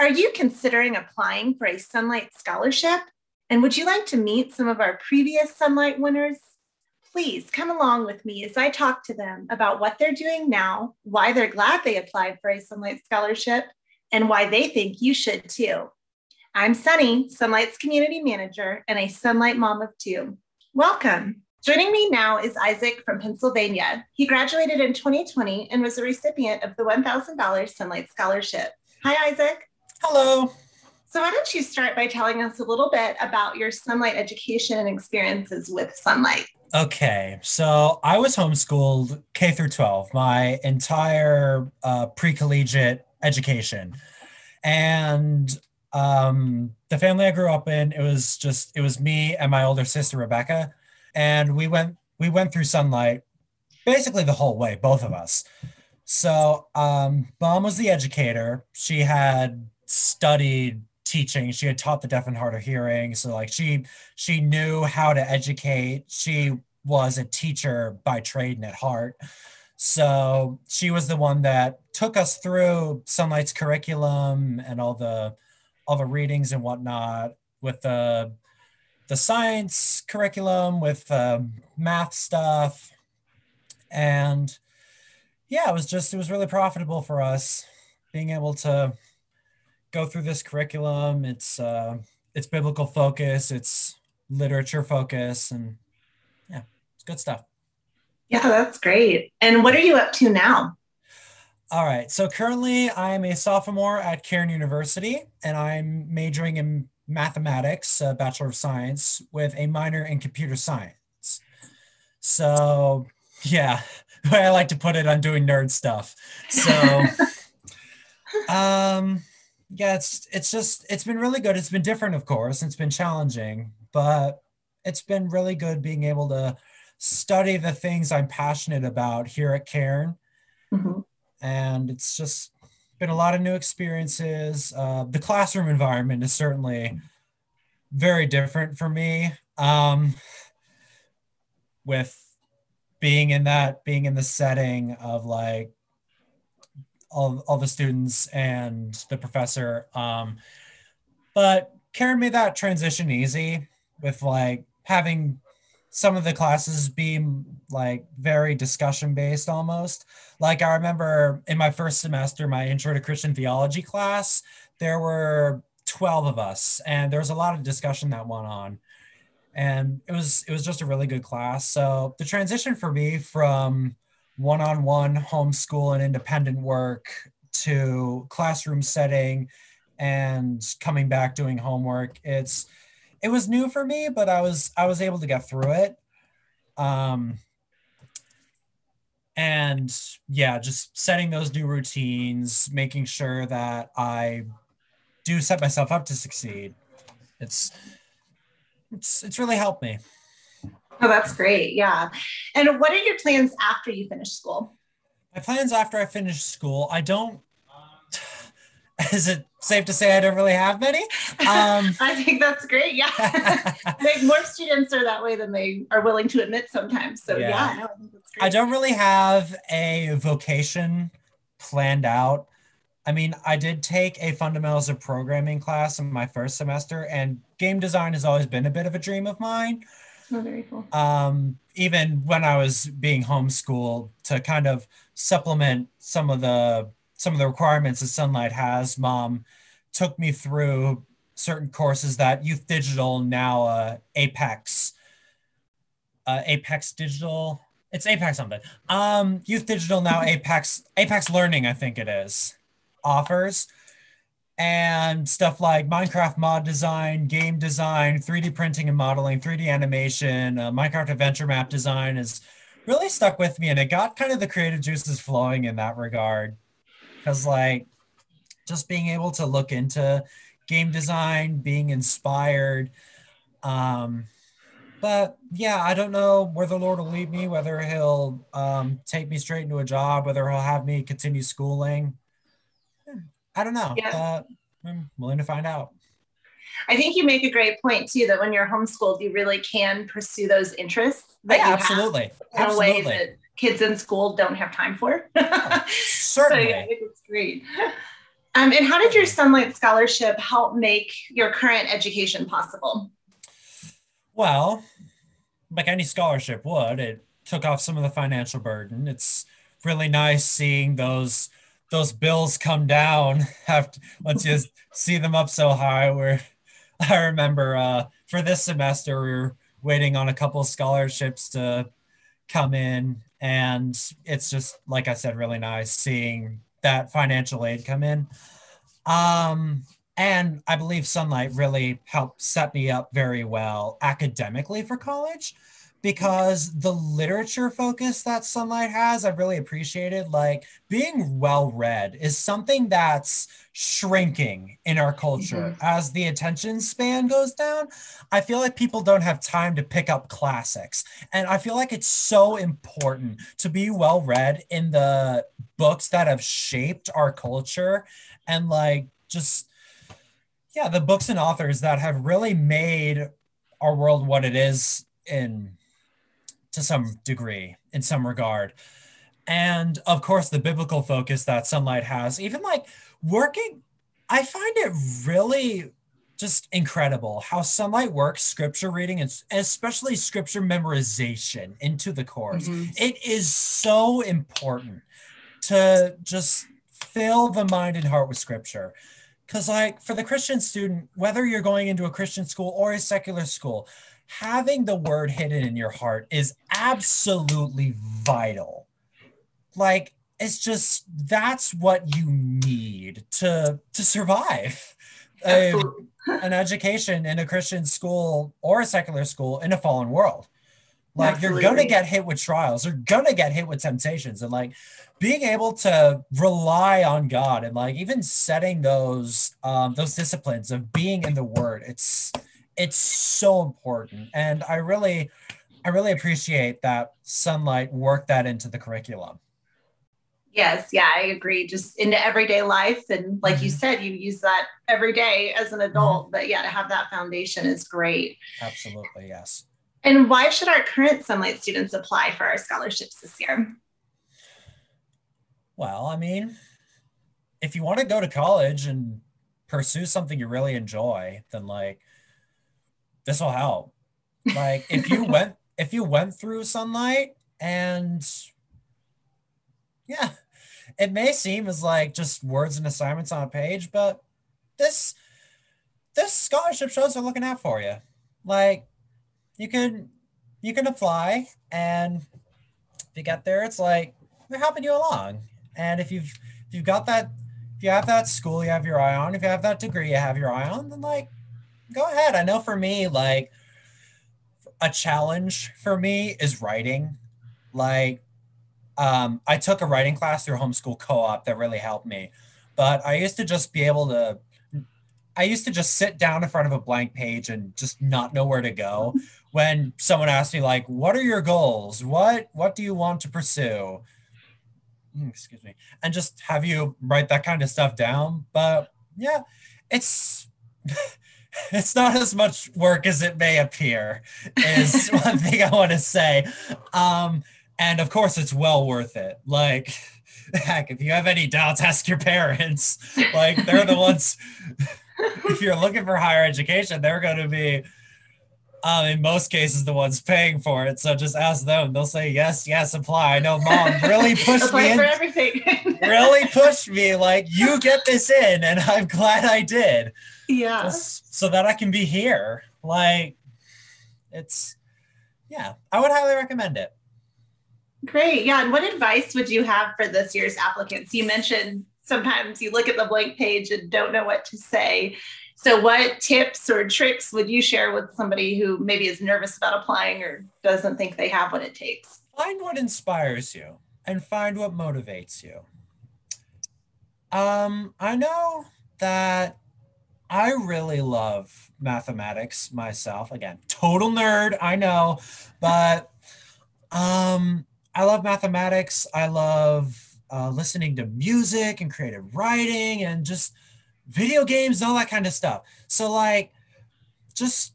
Are you considering applying for a Sonlight Scholarship? And would you like to meet some of our previous Sonlight winners? Please come along with me as I talk to them about what they're doing now, why they're glad they applied for a Sonlight Scholarship, and why they think you should too. I'm Sunny, Sonlight's community manager and a Sonlight mom of two. Welcome. Joining me now is Isaac from Pennsylvania. He graduated in 2020 and was a recipient of the $1,000 Sonlight Scholarship. Hi, Isaac. Hello. So, why don't you start by telling us a little bit about your Sonlight education and experiences with Sonlight? Okay, so I was homeschooled K through 12, my entire uh, pre collegiate education. And um, the family I grew up in, it was just, it was me and my older sister, Rebecca and we went we went through sonlight basically the whole way both of us so um, mom was the educator she had studied teaching. She had taught the deaf and hard of hearing. So like she she knew how to educate. She was a teacher by trade and at heart. So she was the one that took us through sonlight's curriculum and all the all the readings and whatnot with the the science curriculum with math stuff. And yeah it was just it was really profitable for us being able to go through this curriculum it's uh it's biblical focus it's literature focus and yeah it's good stuff yeah that's great and what are you up to now all right so currently i'm a sophomore at cairn university and i'm majoring in mathematics, a Bachelor of Science, with a minor in computer science. So, yeah, the way I like to put it, I'm doing nerd stuff. So, um, yeah, it's it's just it's been really good. It's been different, of course. It's been challenging, but it's been really good being able to study the things I'm passionate about here at Cairn. Mm-hmm. And it's just been a lot of new experiences. Uh, the classroom environment is certainly very different for me. Um, with being in that, being in the setting of like all, all the students and the professor. Um, but Cairn made that transition easy with like having some of the classes be like very discussion based almost. Like I remember in my first semester, my intro to Christian theology class, there were 12 of us and there was a lot of discussion that went on. And it was it was just a really good class. So the transition for me from one-on-one homeschool and independent work to classroom setting and coming back doing homework, it's it was new for me, but I was I was able to get through it. Um, and yeah, just setting those new routines, making sure that I do set myself up to succeed. It's it's it's really helped me. Oh, that's great. Yeah. And what are your plans after you finish school? My plans after I finish school, I don't is it safe to say I don't really have many? Um, I think that's great. Yeah. like more students are that way than they are willing to admit sometimes. So yeah, yeah no, I, I don't really have a vocation planned out. I mean, I did take a fundamentals of programming class in my first semester, and game design has always been a bit of a dream of mine. Oh, very cool. Um, even when I was being homeschooled to kind of supplement some of the some of the requirements that Sonlight has, mom took me through certain courses that Youth Digital now uh, Apex, uh, Apex Digital. It's Apex something. Um, Youth Digital now Apex Apex Learning, I think it is, offers, and stuff like Minecraft mod design, game design, 3D printing and modeling, 3D animation, uh, Minecraft adventure map design is really stuck with me, and it got kind of the creative juices flowing in that regard because like just being able to look into game design, being inspired. Um, but yeah, I don't know where the Lord will lead me, whether He'll um, take me straight into a job, whether He'll have me continue schooling. I don't know. Yeah. Uh, I'm willing to find out. I think you make a great point too that when you're homeschooled, you really can pursue those interests. That yeah, absolutely. in absolutely. a way that kids in school don't have time for. Certainly. so, yeah, I think it's great. Um, and how did your Sonlight Scholarship help make your current education possible? Well, like any scholarship would, it took off some of the financial burden. It's really nice seeing those those bills come down after once you see them up so high. Where I remember uh, for this semester we were waiting on a couple scholarships to come in, and it's just like I said, really nice seeing that financial aid come in. Um, and I believe Sonlight really helped set me up very well academically for college because the literature focus that Sonlight has, I've really appreciated. Like being well read is something that's shrinking in our culture mm-hmm. as the attention span goes down. I feel like people don't have time to pick up classics. And I feel like it's so important to be well read in the books that have shaped our culture and like just yeah, the books and authors that have really made our world what it is in to some degree, in some regard. And of course, the biblical focus that Sonlight has, even like working, I find it really just incredible how Sonlight works scripture reading and especially scripture memorization into the course. Mm-hmm. It is so important to just fill the mind and heart with scripture. Because, like, for the Christian student, whether you're going into a Christian school or a secular school, having the word hidden in your heart is absolutely vital. Like it's just that's what you need to to survive. an education in a Christian school or a secular school in a fallen world. Like Absolutely. you're gonna get hit with trials, you're gonna get hit with temptations, and like being able to rely on God and like even setting those um those disciplines of being in the word, it's it's so important. And i really i really appreciate that sonlight worked that into the curriculum. Yes yeah i agree. Just into everyday life. And like mm-hmm. you said you use that every day as an adult. Mm-hmm. but yeah to have that foundation is great. Absolutely yes. And why should our current sonlight students apply for our scholarships this year? Well i mean if you want to go to college and pursue something you really enjoy then like this will help. Like if you went if you went through sonlight and yeah, it may seem as like just words and assignments on a page, but this this scholarship shows are looking out for you. Like you can you can apply and if you get there, it's like they're helping you along. And if you've if you've got that if you have that school you have your eye on, if you have that degree you have your eye on, then like go ahead. I know for me, like a challenge for me is writing. Like, um, I took a writing class through homeschool co-op that really helped me. But I used to just be able to I used to just sit down in front of a blank page and just not know where to go. When someone asked me like, "What are your goals? What what do you want to pursue?" Hmm, excuse me, and just have you write that kind of stuff down. But yeah, it's it's not as much work as it may appear is one thing i want to say. Um and of course it's well worth it. Like heck if you have any doubts ask your parents. Like they're the ones if you're looking for higher education they're going to be um, in most cases the ones paying for it. So just ask them. They'll say yes yes apply. I know mom really pushed me in, everything. really pushed me like you get this in and i'm glad i did yeah Just so that i can be here. Like it's yeah i would highly recommend it. Great. Yeah and what advice would you have for this year's applicants? You mentioned sometimes you look at the blank page and don't know what to say. So what tips or tricks would you share with somebody who maybe is nervous about applying or doesn't think they have what it takes? Find what inspires you and find what motivates you. Um i know that I really love mathematics myself. Again, total nerd, I know, but um, I love mathematics. I love uh, listening to music and creative writing and just video games and all that kind of stuff. So, like, just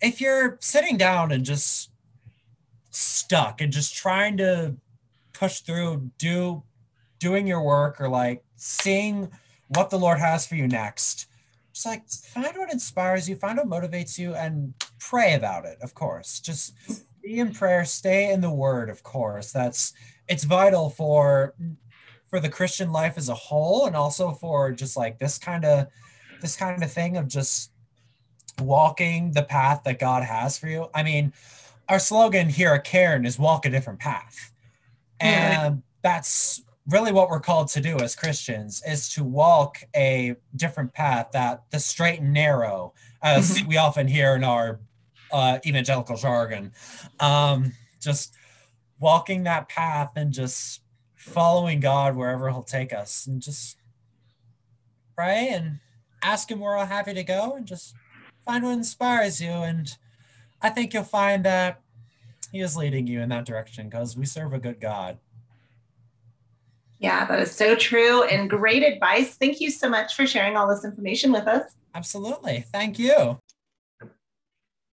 if you're sitting down and just stuck and just trying to push through, do doing your work or like seeing what the Lord has for you next, just like find what inspires you, find what motivates you, and pray about it, of course. Just be in prayer, stay in the word, of course. That's it's vital for for the Christian life as a whole and also for just like this kind of this kind of thing of just walking the path that God has for you. I mean, our slogan here at Cairn is walk a different path. And that's really what we're called to do as Christians is to walk a different path that the straight and narrow, as mm-hmm. we often hear in our uh, evangelical jargon, um, just walking that path and just following God wherever He'll take us, and just pray and ask Him where I'm happy to go, and just find what inspires you. And I think you'll find that He is leading you in that direction because we serve a good God. Yeah, that is so true and great advice. Thank you so much for sharing all this information with us. Absolutely. Thank you.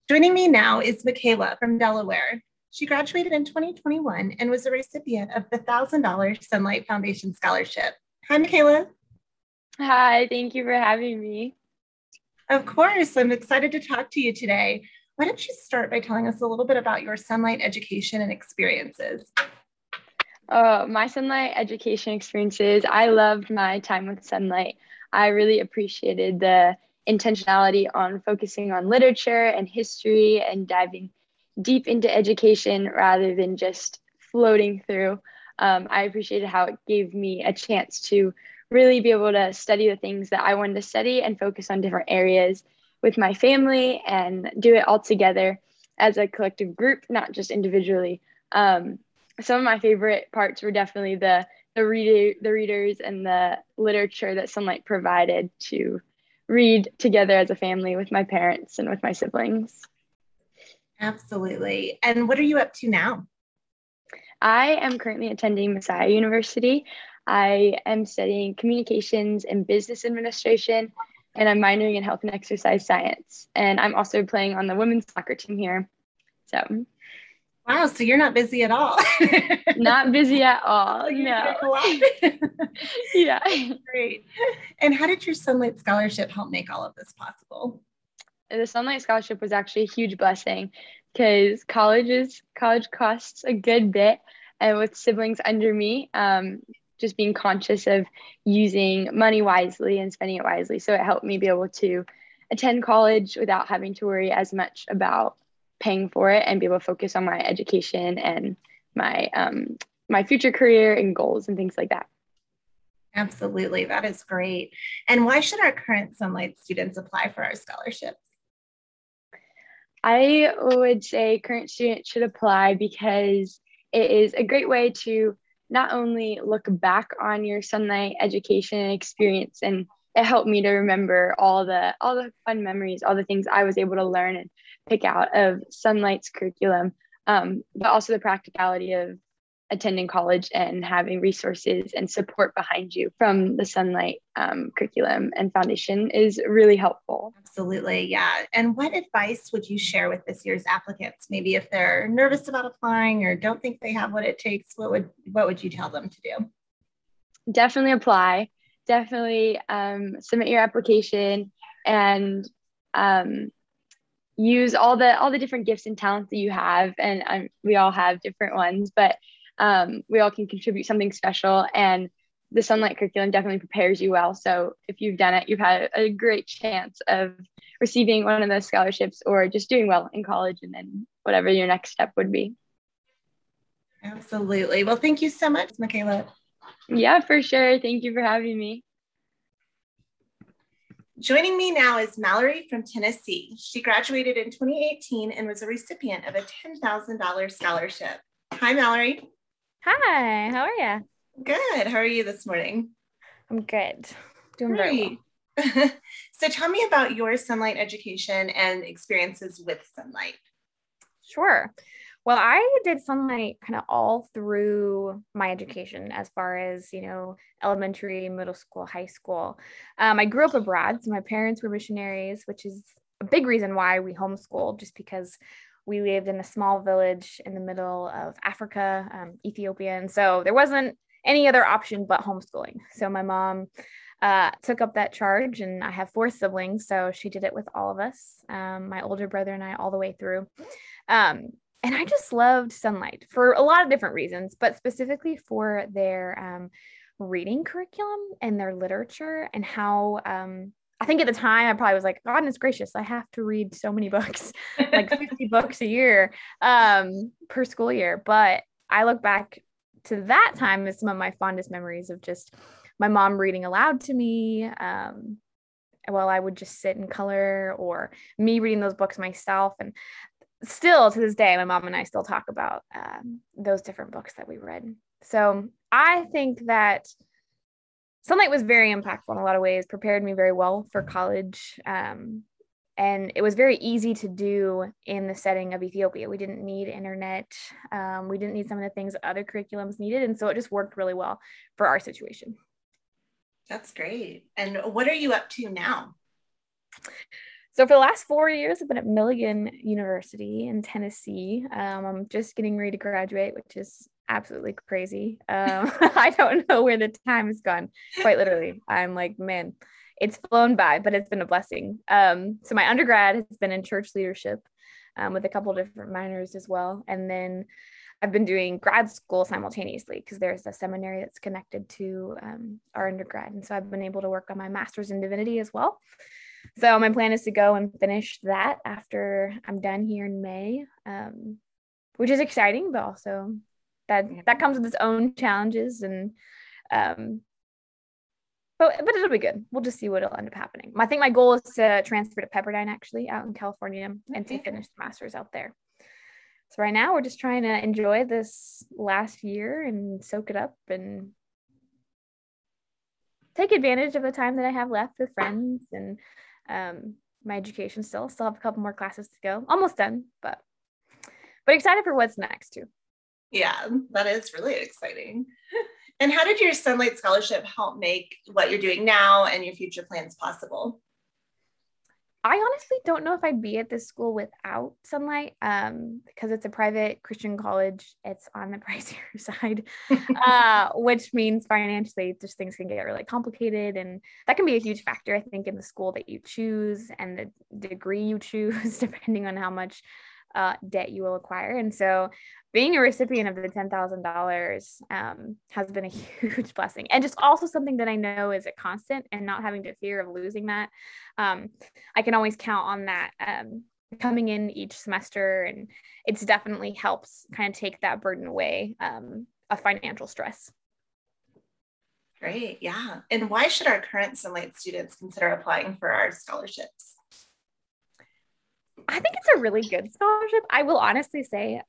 Joining me now is Michaela from Delaware. She graduated in 2021 and was a recipient of the $1,000 Sonlight Foundation Scholarship. Hi, Michaela. Hi, thank you for having me. Of course, I'm excited to talk to you today. Why don't you start by telling us a little bit about your Sonlight education and experiences? Uh, my Sonlight education experiences, I loved my time with Sonlight. I really appreciated the intentionality on focusing on literature and history and diving deep into education rather than just floating through. Um, I appreciated how it gave me a chance to really be able to study the things that I wanted to study and focus on different areas with my family and do it all together as a collective group, not just individually. Um, some of my favorite parts were definitely the the reader the readers and the literature that Sonlight provided to read together as a family with my parents and with my siblings. Absolutely. And what are you up to now? I am currently attending Messiah University. I am studying communications and business administration, and I'm minoring in health and exercise science. And I'm also playing on the women's soccer team here. So, wow, so you're not busy at all. not busy at all. no. yeah. Great. And how did your Sonlight Scholarship help make all of this possible? the Sonlight Scholarship was actually a huge blessing because colleges college costs a good bit, and with siblings under me, um, just being conscious of using money wisely and spending it wisely. So it helped me be able to attend college without having to worry as much about paying for it and be able to focus on my education and my um, my future career and goals and things like that. Absolutely, that is great. And why should our current Sonlight students apply for our scholarships? I would say current students should apply because it is a great way to not only look back on your sonlight education and experience and it helped me to remember all the all the fun memories all the things i was able to learn and pick out of sonlight's curriculum um, but also the practicality of attending college and having resources and support behind you from the Sonlight um, curriculum and foundation is really helpful. Absolutely. Yeah. And what advice would you share with this year's applicants? Maybe if they're nervous about applying or don't think they have what it takes, what would what would you tell them to do? Definitely apply. Definitely um, submit your application and um, use all the all the different gifts and talents that you have. And um, we all have different ones but um, we all can contribute something special. And the sonlight curriculum definitely prepares you well. So if you've done it you've had a great chance of receiving one of those scholarships or just doing well in college and then whatever your next step would be. Absolutely. Well thank you so much michaela yeah for sure thank you for having me Joining me now is Mallory from Tennessee. She graduated in 2018 and was a recipient of a $10,000 scholarship. Hi, Mallory. Hi, how are you? Good. How are you this morning? I'm good. Doing Great. very well. so tell me about your sonlight education and experiences with sonlight. Sure. Well, I did sonlight kind of all through my education as far as, you know, elementary, middle school, high school. Um, I grew up abroad, so my parents were missionaries, which is a big reason why we homeschooled, just because we lived in a small village in the middle of Africa, um, Ethiopia. And so there wasn't any other option but homeschooling. So my mom uh, took up that charge. And I have four siblings, so she did it with all of us, um, my older brother and I, all the way through. Um, and I just loved Sonlight for a lot of different reasons, but specifically for their um, reading curriculum and their literature and how um, I think at the time I probably was like, goodness gracious, I have to read so many books, like 50 books a year um, per school year. But I look back to that time as some of my fondest memories of just my mom reading aloud to me um, while I would just sit and color or me reading those books myself. And still to this day, my mom and I still talk about um, those different books that we read. So I think that Sonlight was very impactful in a lot of ways, prepared me very well for college. Um, and it was very easy to do in the setting of Ethiopia. We didn't need internet. Um, we didn't need some of the things other curriculums needed. And so it just worked really well for our situation. That's great. And what are you up to now? So for the last four years, I've been at Milligan University in Tennessee. Um, I'm just getting ready to graduate, which is absolutely crazy. Um, I don't know where the time has gone. Quite literally, I'm like, man, it's flown by, but it's been a blessing. Um, so my undergrad has been in church leadership um, with a couple different minors as well, and then I've been doing grad school simultaneously because there's a seminary that's connected to um, our undergrad, and so I've been able to work on my master's in divinity as well. So my plan is to go and finish that after I'm done here in May, um, which is exciting, but also that that comes with its own challenges and um but but it'll be good. We'll just see what'll end up happening. I think my goal is to transfer to Pepperdine actually out in California and to finish the masters out there. So right now we're just trying to enjoy this last year and soak it up and take advantage of the time that I have left with friends and um, my education still. Still have a couple more classes to go. Almost done, but but excited for what's next too. Yeah, that is really exciting. And how did your Sonlight Scholarship help make what you're doing now and your future plans possible? I honestly don't know if I'd be at this school without Sonlight um, because it's a private Christian college. It's on the pricier side, uh, which means financially, just things can get really complicated. And that can be a huge factor, I think, in the school that you choose and the degree you choose, depending on how much uh, debt you will acquire. And so being a recipient of the $10,000 um, has been a huge blessing. And just also something that I know is a constant and not having to fear of losing that. Um, I can always count on that um, coming in each semester. And it's definitely helps kind of take that burden away um, of financial stress. Great. Yeah. And why should our current Sonlight students consider applying for our scholarships? I think it's a really good scholarship. I will honestly say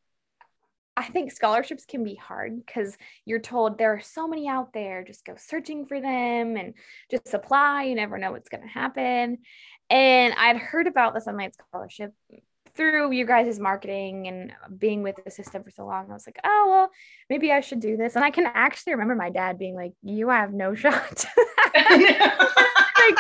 I think scholarships can be hard because you're told there are so many out there, just go searching for them and just apply. You never know what's going to happen. And I'd heard about the Sonlight Scholarship through you guys' marketing and being with the system for so long. I was like, oh, well, maybe I should do this. And I can actually remember my dad being like, you have no shot. like,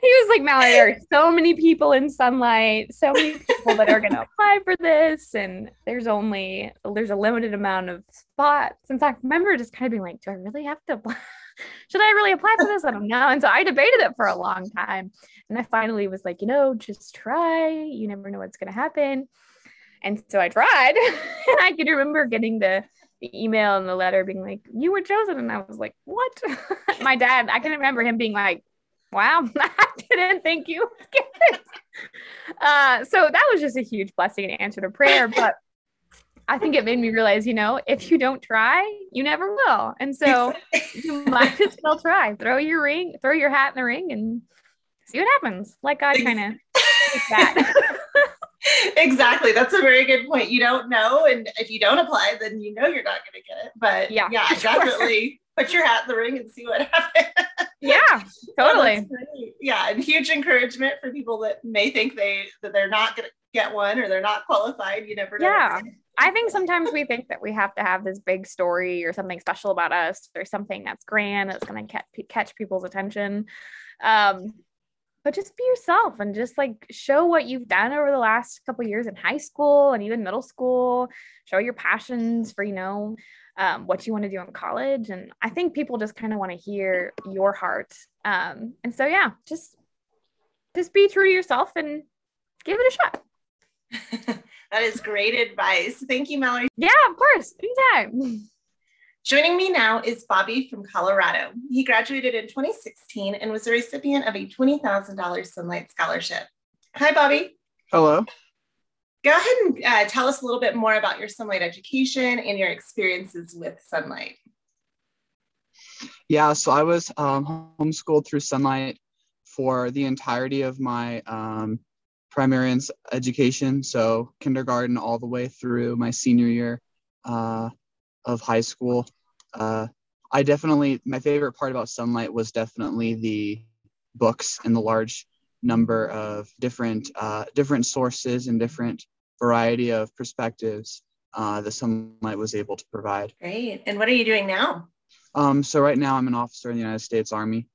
he was like, Mallory, there are so many people in sonlight, so many people that are going to apply for this. And there's only, there's a limited amount of spots. In fact, I remember just kind of being like, do I really have to apply? Should I really apply for this? I don't know. And so I debated it for a long time. And I finally was like, you know, just try. You never know what's going to happen. And so I tried. and I can remember getting the, the email and the letter being like, you were chosen. And I was like, what? My dad, I can remember him being like, wow, I didn't think you would get it. Uh, so that was just a huge blessing and answer to prayer. But I think it made me realize, you know, if you don't try, you never will. And so you might as well try. Throw your ring, throw your hat in the ring and see what happens. Like God kind of that. exactly. That's a very good point. You don't know. And if you don't apply, then you know you're not going to get it. But yeah, yeah definitely put your hat in the ring and see what happens. Totally. yeah, and huge encouragement for people that may think they that they're not going to get one or they're not qualified. You never know. Yeah. I think sometimes we think that we have to have this big story or something special about us or something that's grand that's going to catch, catch people's attention. Um, but just be yourself and just like show what you've done over the last couple years in high school and even middle school show your passions for you know um, what you want to do in college. And I think people just kind of want to hear your heart. Um, and so, yeah, just just be true to yourself and give it a shot. that is great advice. Thank you, Mallory. Yeah, of course. Anytime. Joining me now is Bobby from Colorado. He graduated in 2016 and was a recipient of a $20,000 Sonlight Scholarship. Hi, Bobby. Hello. Go ahead and uh, tell us a little bit more about your Sonlight education and your experiences with Sonlight. Yeah, so I was um, homeschooled through Sonlight for the entirety of my um, primary education, so kindergarten all the way through my senior year. Uh, of high school. Uh, I definitely, my favorite part about Sonlight was definitely the books and the large number of different uh, different sources and different variety of perspectives uh, that Sonlight was able to provide. Great. And what are you doing now? Um, so right now I'm an officer in the United States Army.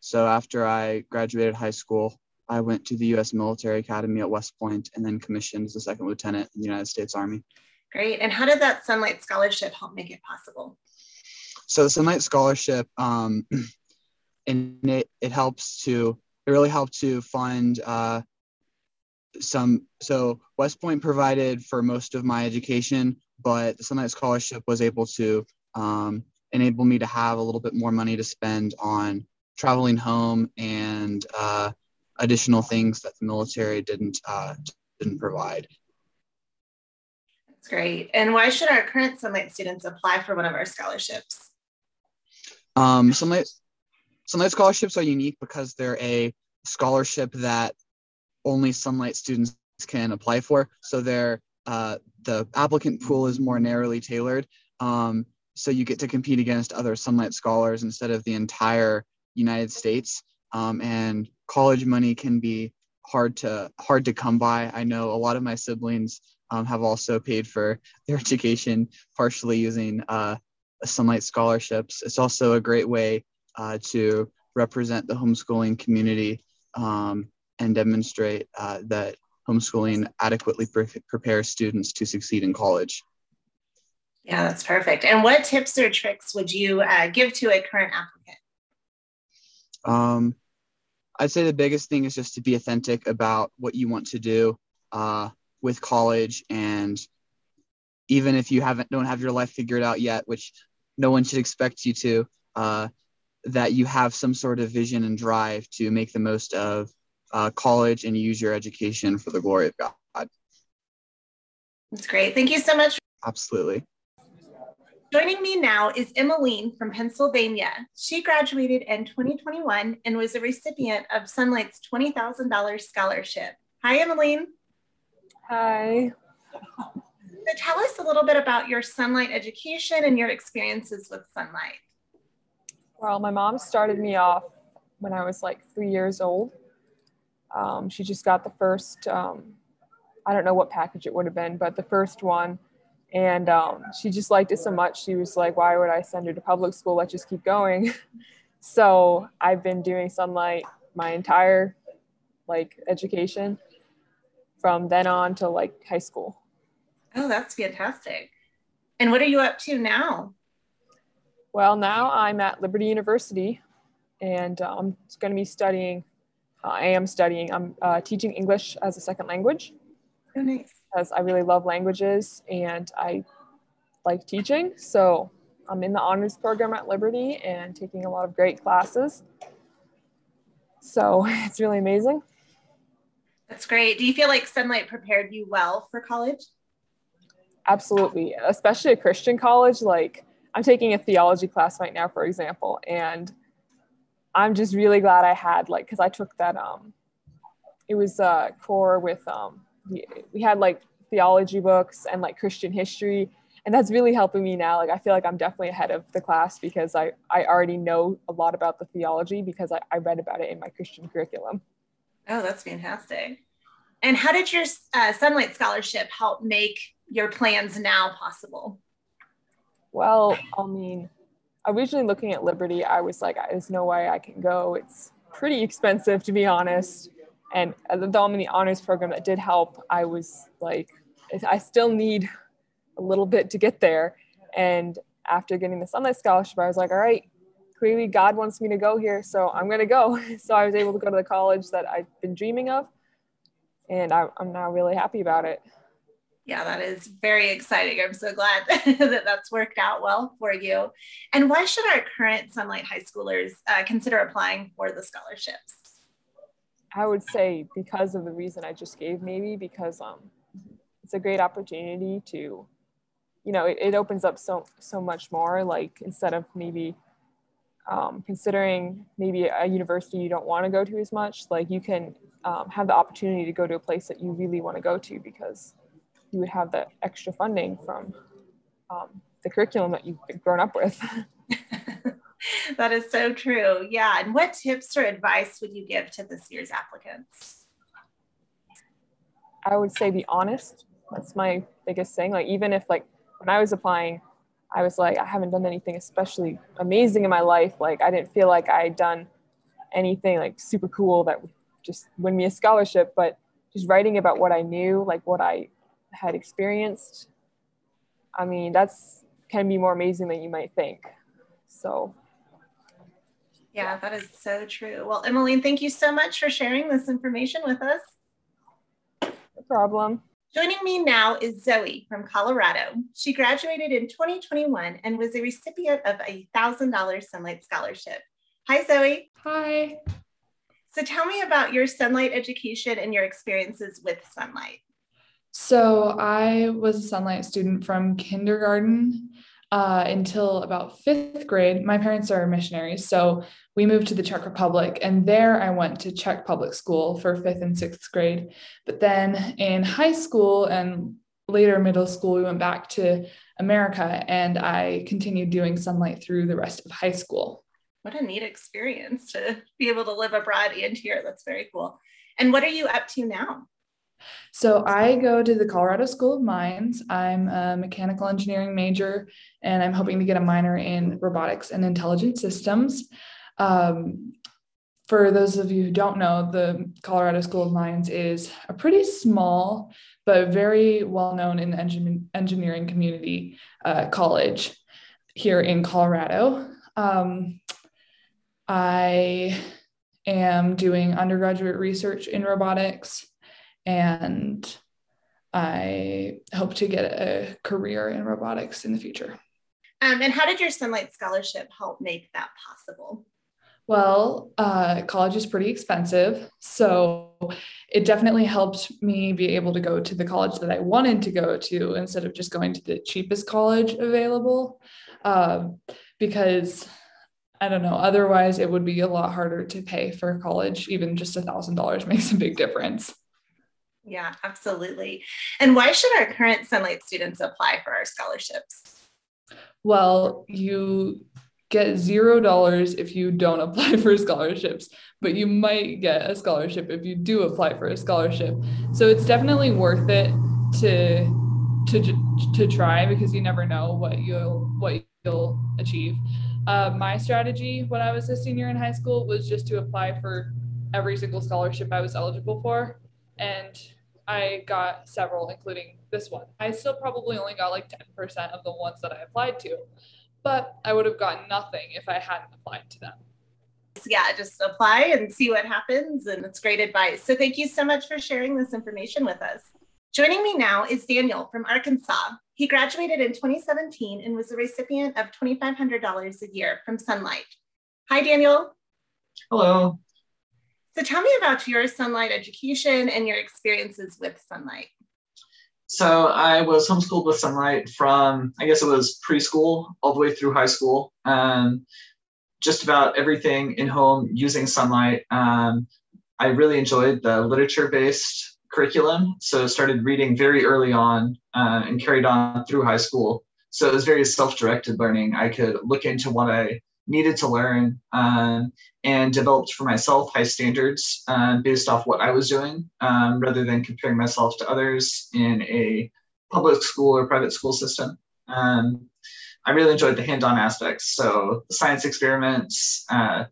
So after I graduated high school, I went to the U.S. Military Academy at West Point and then commissioned as a second lieutenant in the United States Army. Great. And how did that Sonlight Scholarship help make it possible? So the Sonlight Scholarship, um, and it, it helps to, it really helped to fund uh, some, so West Point provided for most of my education, but the Sonlight Scholarship was able to um, enable me to have a little bit more money to spend on traveling home and uh, additional things that the military didn't uh, didn't provide. That's great. And why should our current Sonlight students apply for one of our scholarships? Um, Sonlight, Sonlight scholarships are unique because they're a scholarship that only Sonlight students can apply for. So they're uh, the applicant pool is more narrowly tailored. Um, so you get to compete against other Sonlight scholars instead of the entire United States. Um, and college money can be hard to hard to come by. I know a lot of my siblings um, have also paid for their education partially using uh, Sonlight scholarships. It's also a great way uh, to represent the homeschooling community um, and demonstrate uh, that homeschooling adequately pre- prepares students to succeed in college. Yeah, that's perfect. And what tips or tricks would you uh, give to a current applicant? Um, I'd say the biggest thing is just to be authentic about what you want to do. Uh, with college and even if you haven't don't have your life figured out yet which no one should expect you to uh, that you have some sort of vision and drive to make the most of uh, college and use your education for the glory of god that's great thank you so much absolutely Joining me now is Emmeline from Pennsylvania. She graduated in 2021 and was a recipient of Sonlight's $20,000 scholarship. Hi, Emmeline. Hi. So tell us a little bit about your sonlight education and your experiences with sonlight. Well, my mom started me off when I was like three years old. Um, she just got the first, um, I don't know what package it would have been, but the first one. And um, she just liked it so much. She was like, why would I send her to public school? Let's just keep going. so I've been doing sonlight my entire like education from then on to like high school. Oh, that's fantastic. And what are you up to now? Well, now I'm at Liberty University and I'm going to be studying. I am studying, I'm uh, teaching English as a second language. Oh, nice. Because I really love languages and I like teaching. So I'm in the honors program at Liberty and taking a lot of great classes. So it's really amazing. That's great. Do you feel like Sonlight prepared you well for college? Absolutely, especially a Christian college. Like I'm taking a theology class right now, for example, and I'm just really glad I had like because I took that um, it was uh core with um we, we had like theology books and like Christian history, and that's really helping me now. Like I feel like I'm definitely ahead of the class because I I already know a lot about the theology because I, I read about it in my Christian curriculum. Oh, that's fantastic. And how did your uh, Sonlight Scholarship help make your plans now possible? Well, I mean, originally looking at Liberty, I was like, there's no way I can go. It's pretty expensive, to be honest. And the honors program that did help, I was like, I still need a little bit to get there. And after getting the Sonlight Scholarship, I was like, all right, clearly God wants me to go here, so I'm going to go. so I was able to go to the college that I've been dreaming of, and I, I'm now really happy about it. Yeah, that is very exciting. I'm so glad that that's worked out well for you. And why should our current Sonlight High Schoolers uh, consider applying for the scholarships? I would say because of the reason I just gave, maybe because um, it's a great opportunity to, you know, it, it opens up so so much more. Like instead of maybe um, considering maybe a university you don't want to go to as much, like you can um, have the opportunity to go to a place that you really want to go to because you would have the extra funding from um, the curriculum that you've grown up with. that is so true. Yeah. And what tips or advice would you give to this year's applicants? I would say be honest. That's my biggest thing. Like, even if, like, when I was applying, I was like, I haven't done anything especially amazing in my life. Like, I didn't feel like I had done anything like super cool that would just win me a scholarship, but just writing about what I knew, like what I had experienced, I mean, that's can be more amazing than you might think. So, yeah, that is so true. Well, Emmeline, thank you so much for sharing this information with us. No problem. Joining me now is Zoe from Colorado. She graduated in 2021 and was a recipient of a $1,000 Sonlight Scholarship. Hi, Zoe. Hi. So tell me about your Sonlight education and your experiences with Sonlight. So I was a Sonlight student from kindergarten uh, until about fifth grade. My parents are missionaries, so we moved to the Czech Republic, and there I went to Czech public school for fifth and sixth grade. But then in high school and later middle school, we went back to America, and I continued doing Sonlight through the rest of high school. What a neat experience to be able to live abroad and here. That's very cool. And what are you up to now? So I go to the Colorado School of Mines. I'm a mechanical engineering major, and I'm hoping to get a minor in robotics and intelligent systems. Um, for those of you who don't know, the Colorado School of Mines is a pretty small but very well known in the engin- engineering community uh, college here in Colorado. Um, I am doing undergraduate research in robotics and I hope to get a career in robotics in the future. Um, and how did your Sonlight Scholarship help make that possible? Well, uh, college is pretty expensive. So it definitely helped me be able to go to the college that I wanted to go to instead of just going to the cheapest college available. Um, because I don't know, otherwise it would be a lot harder to pay for college. Even just a $1,000 makes a big difference. Yeah, absolutely. And why should our current Sonlight students apply for our scholarships? Well, you get zero dollars if you don't apply for scholarships, but you might get a scholarship if you do apply for a scholarship. So it's definitely worth it to to to try because you never know what you'll what you'll achieve. Uh, my strategy when I was a senior in high school was just to apply for every single scholarship I was eligible for, and I got several, including this one. I still probably only got like 10% of the ones that I applied to, but I would have gotten nothing if I hadn't applied to them. Yeah, just apply and see what happens. And it's great advice. So thank you so much for sharing this information with us. Joining me now is Daniel from Arkansas. He graduated in 2017 and was a recipient of $2,500 a year from Sonlight. Hi, Daniel. Hello. So tell me about your Sonlight education and your experiences with Sonlight. So I was homeschooled with Sonlight from, I guess it was preschool all the way through high school. Um, just about everything in home using Sonlight. Um, I really enjoyed the literature-based curriculum, so started reading very early on uh, and carried on through high school. So it was very self-directed learning. I could look into what I needed to learn um, and developed for myself high standards uh, based off what I was doing um, rather than comparing myself to others in a public school or private school system. Um, I really enjoyed the hands on aspects. So, science experiments, uh,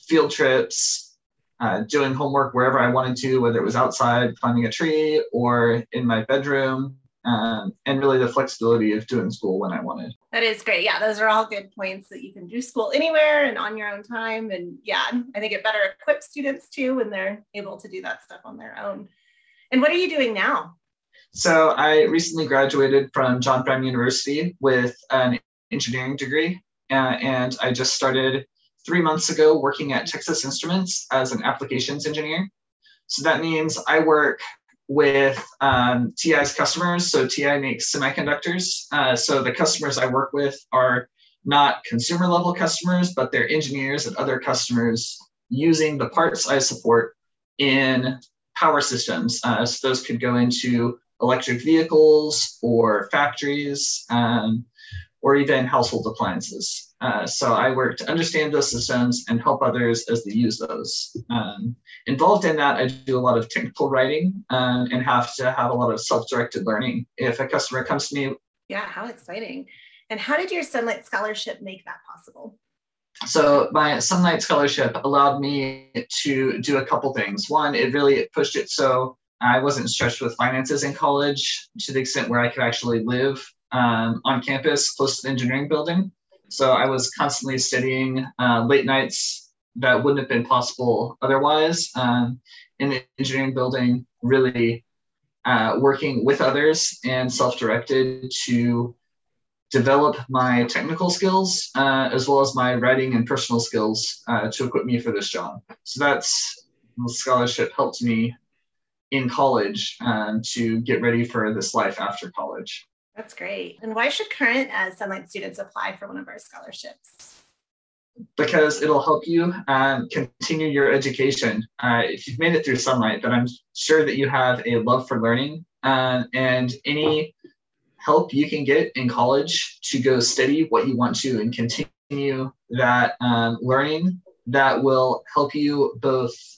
field trips, uh, doing homework wherever I wanted to, whether it was outside climbing a tree or in my bedroom, um, and really the flexibility of doing school when I wanted. That is great. Yeah, those are all good points that you can do school anywhere and on your own time. And yeah, I think it better equips students too when they're able to do that stuff on their own. And what are you doing now? So I recently graduated from John Brown University with an engineering degree, uh, and I just started three months ago working at Texas Instruments as an applications engineer. So that means I work with um, TI's customers. So TI makes semiconductors. Uh, so the customers I work with are not consumer level customers, but they're engineers and other customers using the parts I support in power systems. Uh, so those could go into electric vehicles or factories um, or even household appliances. Uh, so I work to understand those systems and help others as they use those. Um, involved in that, I do a lot of technical writing um, and have to have a lot of self-directed learning. If a customer comes to me, yeah, how exciting! And how did your Sonlight Scholarship make that possible? So my Sonlight Scholarship allowed me to do a couple things. One, it really pushed it so I wasn't stretched with finances in college to the extent where I could actually live um, on campus close to the engineering building. So I was constantly studying uh, late nights that wouldn't have been possible otherwise um, in the engineering building, really uh, working with others and self directed to develop my technical skills uh, as well as my writing and personal skills uh, to equip me for this job. So that's the scholarship helped me in college um, to get ready for this life after college. That's great. And why should current uh, Sonlight students apply for one of our scholarships? Because it'll help you um, continue your education. Uh, if you've made it through Sonlight, then I'm sure that you have a love for learning uh, and any help you can get in college to go study what you want to and continue that um, learning that will help you both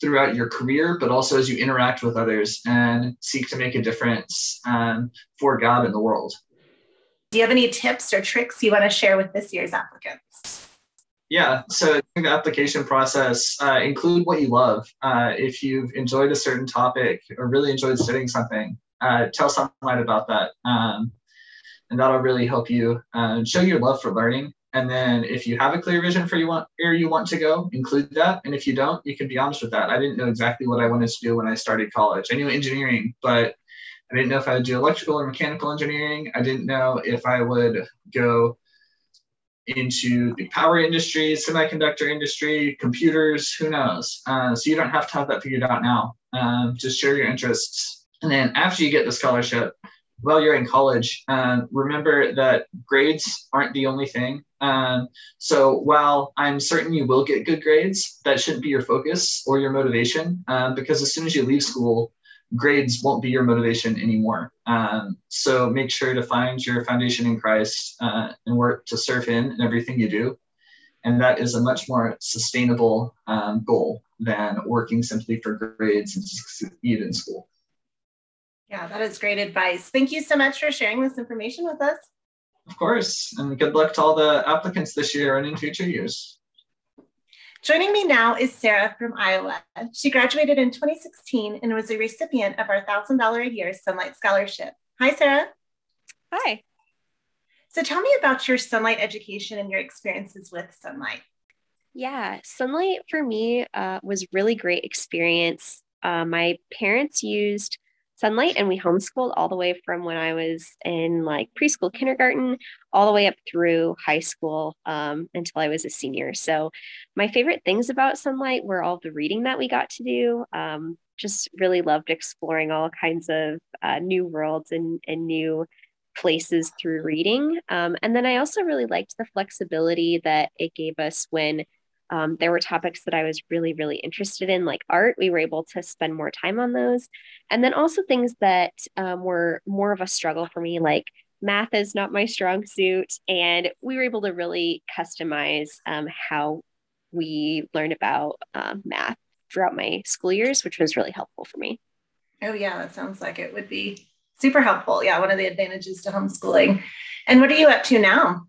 throughout your career, but also as you interact with others and seek to make a difference um, for God in the world. Do you have any tips or tricks you want to share with this year's applicants? Yeah, so in the application process, uh, include what you love. Uh, if you've enjoyed a certain topic or really enjoyed studying something, uh, tell someone about that. Um, and that'll really help you uh, show your love for learning and then if you have a clear vision for you want where you want to go, include that. And if you don't, you can be honest with that. I didn't know exactly what I wanted to do when I started college. I knew engineering, but I didn't know if I would do electrical or mechanical engineering. I didn't know if I would go into the power industry, semiconductor industry, computers, who knows? Uh, so you don't have to have that figured out now. Um, just share your interests. And then after you get the scholarship, while you're in college, um, remember that grades aren't the only thing. Um, so while I'm certain you will get good grades, that shouldn't be your focus or your motivation um, because as soon as you leave school, grades won't be your motivation anymore. Um, so make sure to find your foundation in Christ uh, and work to serve Him in everything you do. And that is a much more sustainable um, goal than working simply for grades and to succeed in school. Yeah, that is great advice. Thank you so much for sharing this information with us. Of course, and good luck to all the applicants this year and in future years. Joining me now is Sarah from Iowa. She graduated in 2016 and was a recipient of our $1,000 a year Sonlight Scholarship. Hi, Sarah. Hi. So tell me about your Sonlight education and your experiences with Sonlight. Yeah, Sonlight for me uh, was really great experience. Uh, my parents used sonlight and we homeschooled all the way from when i was in like preschool kindergarten all the way up through high school um, until i was a senior. So my favorite things about sonlight were all the reading that we got to do. Um, just really loved exploring all kinds of uh, new worlds and, and new places through reading. Um, and then i also really liked the flexibility that it gave us when um, there were topics that I was really, really interested in, like art. We were able to spend more time on those. And then also things that um, were more of a struggle for me, like math is not my strong suit. And we were able to really customize um, how we learned about um, math throughout my school years, which was really helpful for me. Oh, yeah, that sounds like it would be super helpful. Yeah, one of the advantages to homeschooling. And what are you up to now?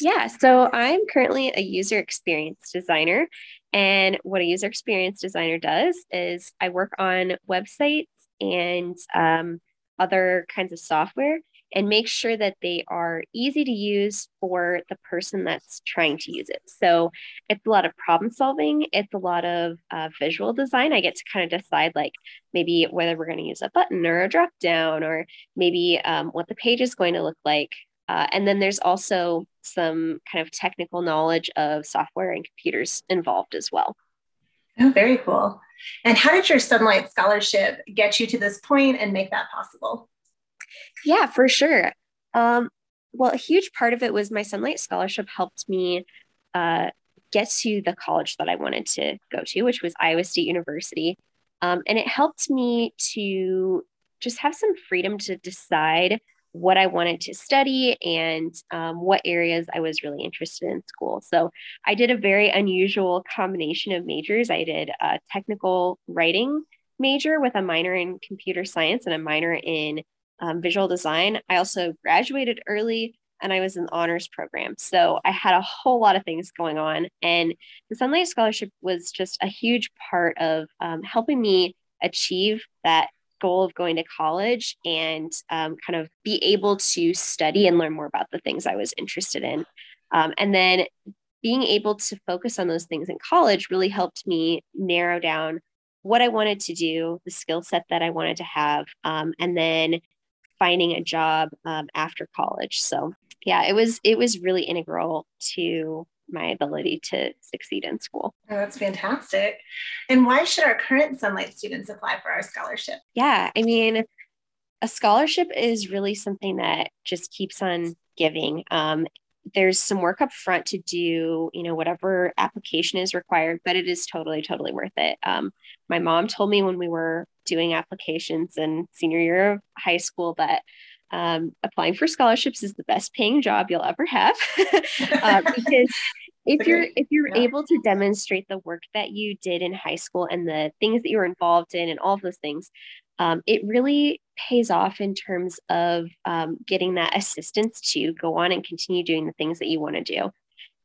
Yeah, so I'm currently a user experience designer. And what a user experience designer does is I work on websites and um, other kinds of software and make sure that they are easy to use for the person that's trying to use it. So it's a lot of problem solving, it's a lot of uh, visual design. I get to kind of decide, like, maybe whether we're going to use a button or a drop down, or maybe um, what the page is going to look like. Uh, and then there's also some kind of technical knowledge of software and computers involved as well. Oh, very cool. And how did your Sonlight Scholarship get you to this point and make that possible? Yeah, for sure. Um, well, a huge part of it was my Sonlight Scholarship helped me uh, get to the college that I wanted to go to, which was Iowa State University. Um, and it helped me to just have some freedom to decide what I wanted to study and um, what areas I was really interested in school. So I did a very unusual combination of majors. I did a technical writing major with a minor in computer science and a minor in um, visual design. I also graduated early and I was in the honors program. So I had a whole lot of things going on. And the Sonlight Scholarship was just a huge part of um, helping me achieve that goal of going to college and um, kind of be able to study and learn more about the things I was interested in. Um, and then being able to focus on those things in college really helped me narrow down what I wanted to do, the skill set that I wanted to have, um, and then finding a job um, after college. So yeah, it was it was really integral to my ability to succeed in school. Oh, that's fantastic. And why should our current Sonlight students apply for our scholarship? Yeah, I mean, a scholarship is really something that just keeps on giving. Um, there's some work up front to do, you know, whatever application is required, but it is totally, totally worth it. Um, my mom told me when we were doing applications in senior year of high school that um, applying for scholarships is the best paying job you'll ever have uh, because if you're if you're yeah. able to demonstrate the work that you did in high school and the things that you were involved in and all of those things um, it really pays off in terms of um, getting that assistance to go on and continue doing the things that you want to do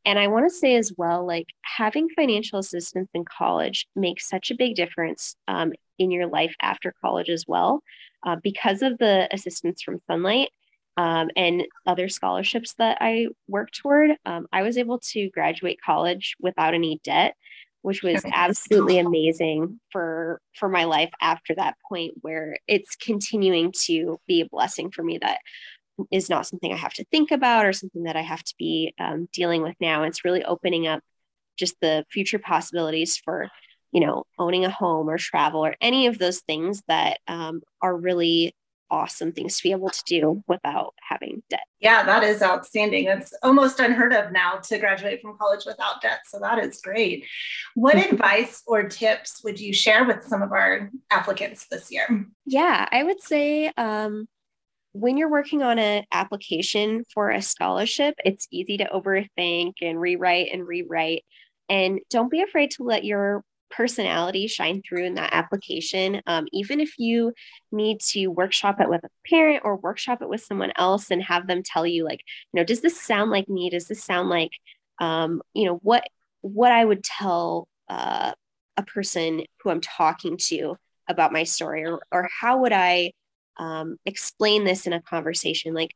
and i want to say as well like having financial assistance in college makes such a big difference um, in your life after college as well uh, because of the assistance from Sonlight. um, and other scholarships that I worked toward, um, I was able to graduate college without any debt, which was absolutely amazing for for my life after that point where it's continuing to be a blessing for me that is not something I have to think about or something that I have to be um, dealing with now. It's really opening up just the future possibilities for you know, owning a home or travel or any of those things that um, are really awesome things to be able to do without having debt. Yeah, that is outstanding. It's almost unheard of now to graduate from college without debt. So that is great. What advice or tips would you share with some of our applicants this year? Yeah, I would say um, when you're working on an application for a scholarship, it's easy to overthink and rewrite and rewrite. And don't be afraid to let your personality shine through in that application. Um, even if you need to workshop it with a parent or workshop it with someone else and have them tell you, like, you know, does this sound like me? Does this sound like, um, you know, what what I would tell uh, a person who I'm talking to about my story, or or how would I um, explain this in a conversation? Like,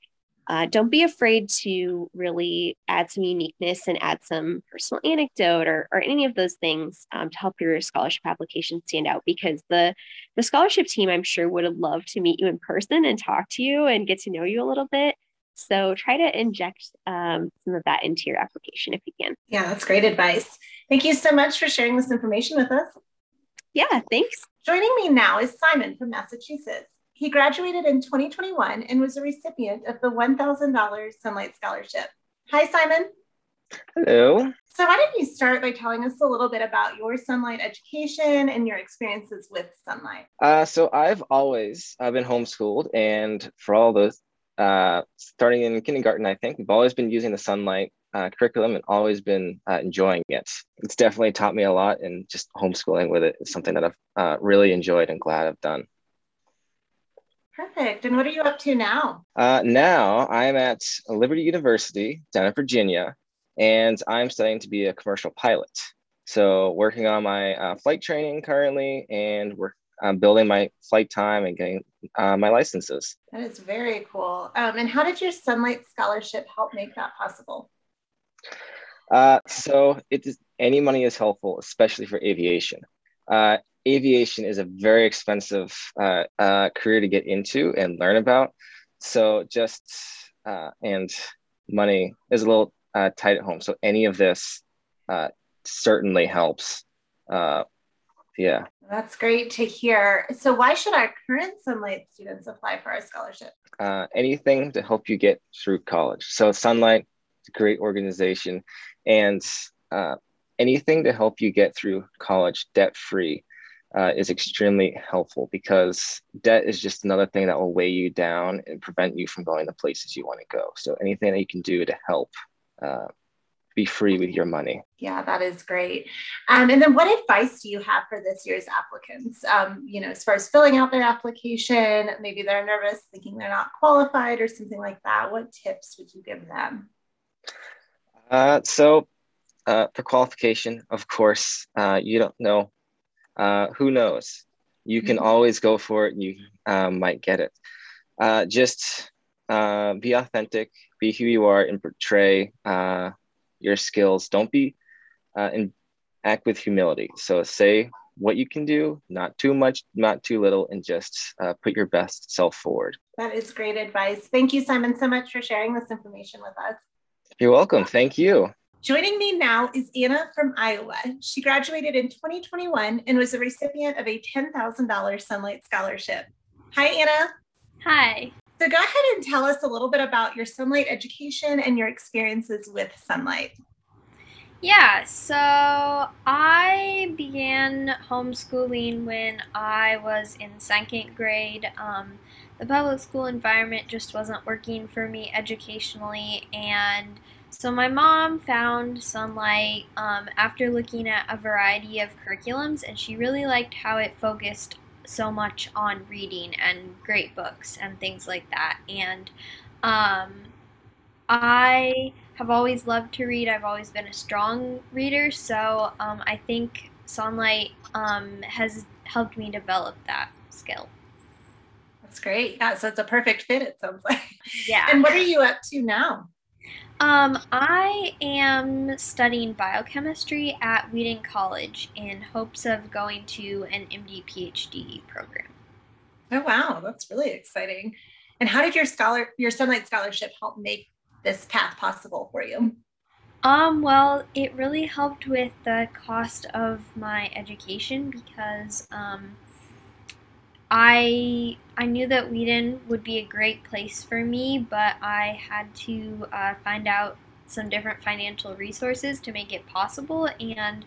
uh, don't be afraid to really add some uniqueness and add some personal anecdote or, or any of those things um, to help your scholarship application stand out because the the scholarship team i'm sure would have loved to meet you in person and talk to you and get to know you a little bit. So try to inject um, some of that into your application if you can. Yeah that's great advice. Thank you so much for sharing this information with us. Yeah thanks. Joining me now is simon from massachusetts he graduated in 2021 and was a recipient of the $1,000 Sonlight Scholarship. Hi, Simon. Hello. So, why don't you start by telling us a little bit about your sonlight education and your experiences with sonlight? Uh, so, I've always I've been homeschooled, and for all those uh, starting in kindergarten, I think we've always been using the sonlight uh, curriculum and always been uh, enjoying it. It's definitely taught me a lot, and just homeschooling with it is something that I've uh, really enjoyed and glad I've done. Perfect. And what are you up to now? Uh, now I'm at Liberty University down in Virginia, and I'm studying to be a commercial pilot. So working on my uh, flight training currently, and we're um, building my flight time and getting uh, my licenses. That is very cool. Um, and how did your Sonlight Scholarship help make that possible? Uh, so it is, any money is helpful, especially for aviation. Uh, aviation is a very expensive uh, uh, career to get into and learn about. So just uh, and money is a little uh, tight at home. So any of this uh, certainly helps. Uh, yeah. That's great to hear. So why should our current Sonlight students apply for our scholarship? Uh, anything to help you get through college. So Sonlight is a great organization, and uh, anything to help you get through college debt free uh, is extremely helpful because debt is just another thing that will weigh you down and prevent you from going the places you want to go. So anything that you can do to help uh, be free with your money. Yeah, that is great. Um, and then, what advice do you have for this year's applicants? Um, you know, as far as filling out their application, maybe they're nervous, thinking they're not qualified, or something like that. What tips would you give them? Uh, so, uh, for qualification, of course, uh, you don't know uh, who knows? You can mm-hmm. always go for it. You um, might get it. Uh, just uh, be authentic, be who you are, and portray uh, your skills. Don't be uh, and act with humility. So say what you can do, not too much, not too little, and just uh, put your best self forward. That is great advice. Thank you, Simon, so much for sharing this information with us. You're welcome. Thank you. Joining me now is Anna from Iowa. She graduated in 2021 and was a recipient of a $10,000 Sonlight Scholarship. Hi, Anna. Hi. So go ahead and tell us a little bit about your Sonlight education and your experiences with Sonlight. Yeah, so I began homeschooling when I was in second grade. Um, the public school environment just wasn't working for me educationally, and so my mom found Sonlight um, after looking at a variety of curriculums, and she really liked how it focused so much on reading and great books and things like that. And um, I have always loved to read. I've always been a strong reader, so um, I think Sonlight um, has helped me develop that skill. That's great. Yeah, so it's a perfect fit. It sounds like. Yeah. And what are you up to now? Um, I am studying biochemistry at Wheaton College in hopes of going to an MD PhD program. Oh wow, that's really exciting. And how did your scholar your Sonlight scholarship help make this path possible for you? Um, well, it really helped with the cost of my education because um, I I knew that Wheaton would be a great place for me, but I had to uh, find out some different financial resources to make it possible, and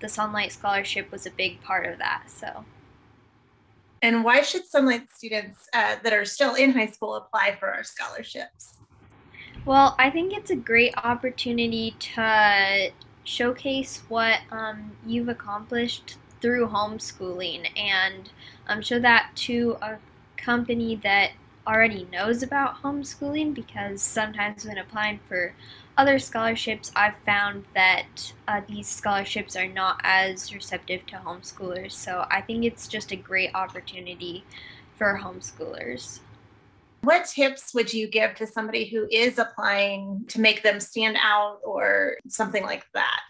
the Sonlight Scholarship was a big part of that. So. And why should Sonlight students uh, that are still in high school apply for our scholarships? Well, I think it's a great opportunity to showcase what um, you've accomplished through homeschooling and um, show that to a company that already knows about homeschooling because sometimes when applying for other scholarships, I've found that uh, these scholarships are not as receptive to homeschoolers. So I think it's just a great opportunity for homeschoolers. What tips would you give to somebody who is applying to make them stand out or something like that?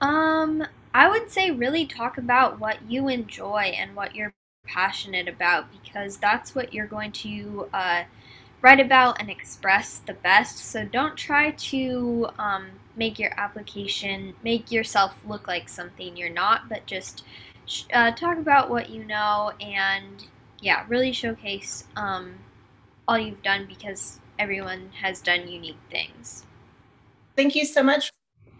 Um, I would say really talk about what you enjoy and what you're passionate about because that's what you're going to uh, write about and express the best. So don't try to um, make your application, make yourself look like something you're not, but just uh, talk about what you know and yeah, really showcase um, all you've done because everyone has done unique things. Thank you so much.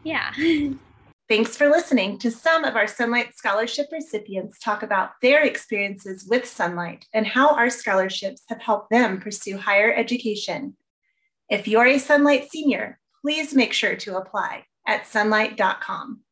Yeah. Thanks for listening to some of our Sonlight Scholarship recipients talk about their experiences with Sonlight and how our scholarships have helped them pursue higher education. If you're a Sonlight senior, please make sure to apply at sonlight.com.